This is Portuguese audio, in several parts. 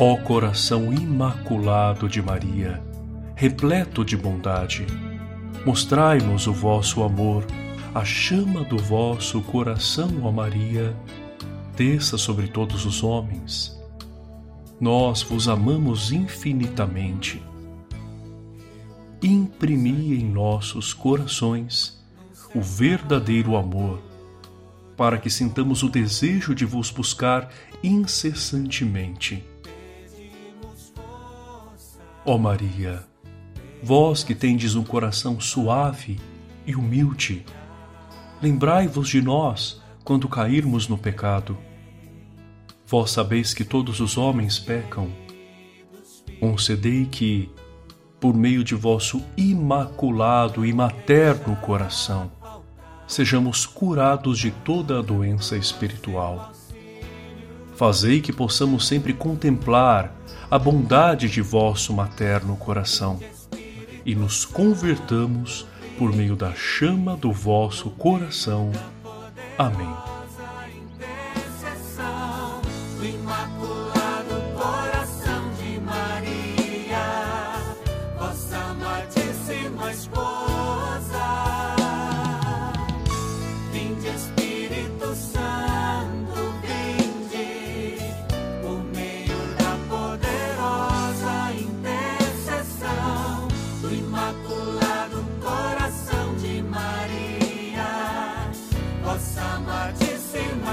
Ó coração imaculado de Maria, repleto de bondade, mostrai-nos o vosso amor, a chama do vosso coração, ó Maria, desça sobre todos os homens. Nós vos amamos infinitamente. Imprimi em nossos corações o verdadeiro amor, para que sintamos o desejo de vos buscar incessantemente Ó Maria, vós que tendes um coração suave e humilde, lembrai-vos de nós quando cairmos no pecado. Vós sabeis que todos os homens pecam. Concedei que, por meio de vosso imaculado e materno coração, sejamos curados de toda a doença espiritual. Fazei que possamos sempre contemplar a bondade de vosso materno coração e nos convertamos por meio da chama do vosso coração. Amém.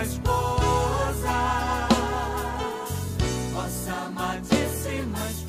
esposa, nossa amadíssima esposa.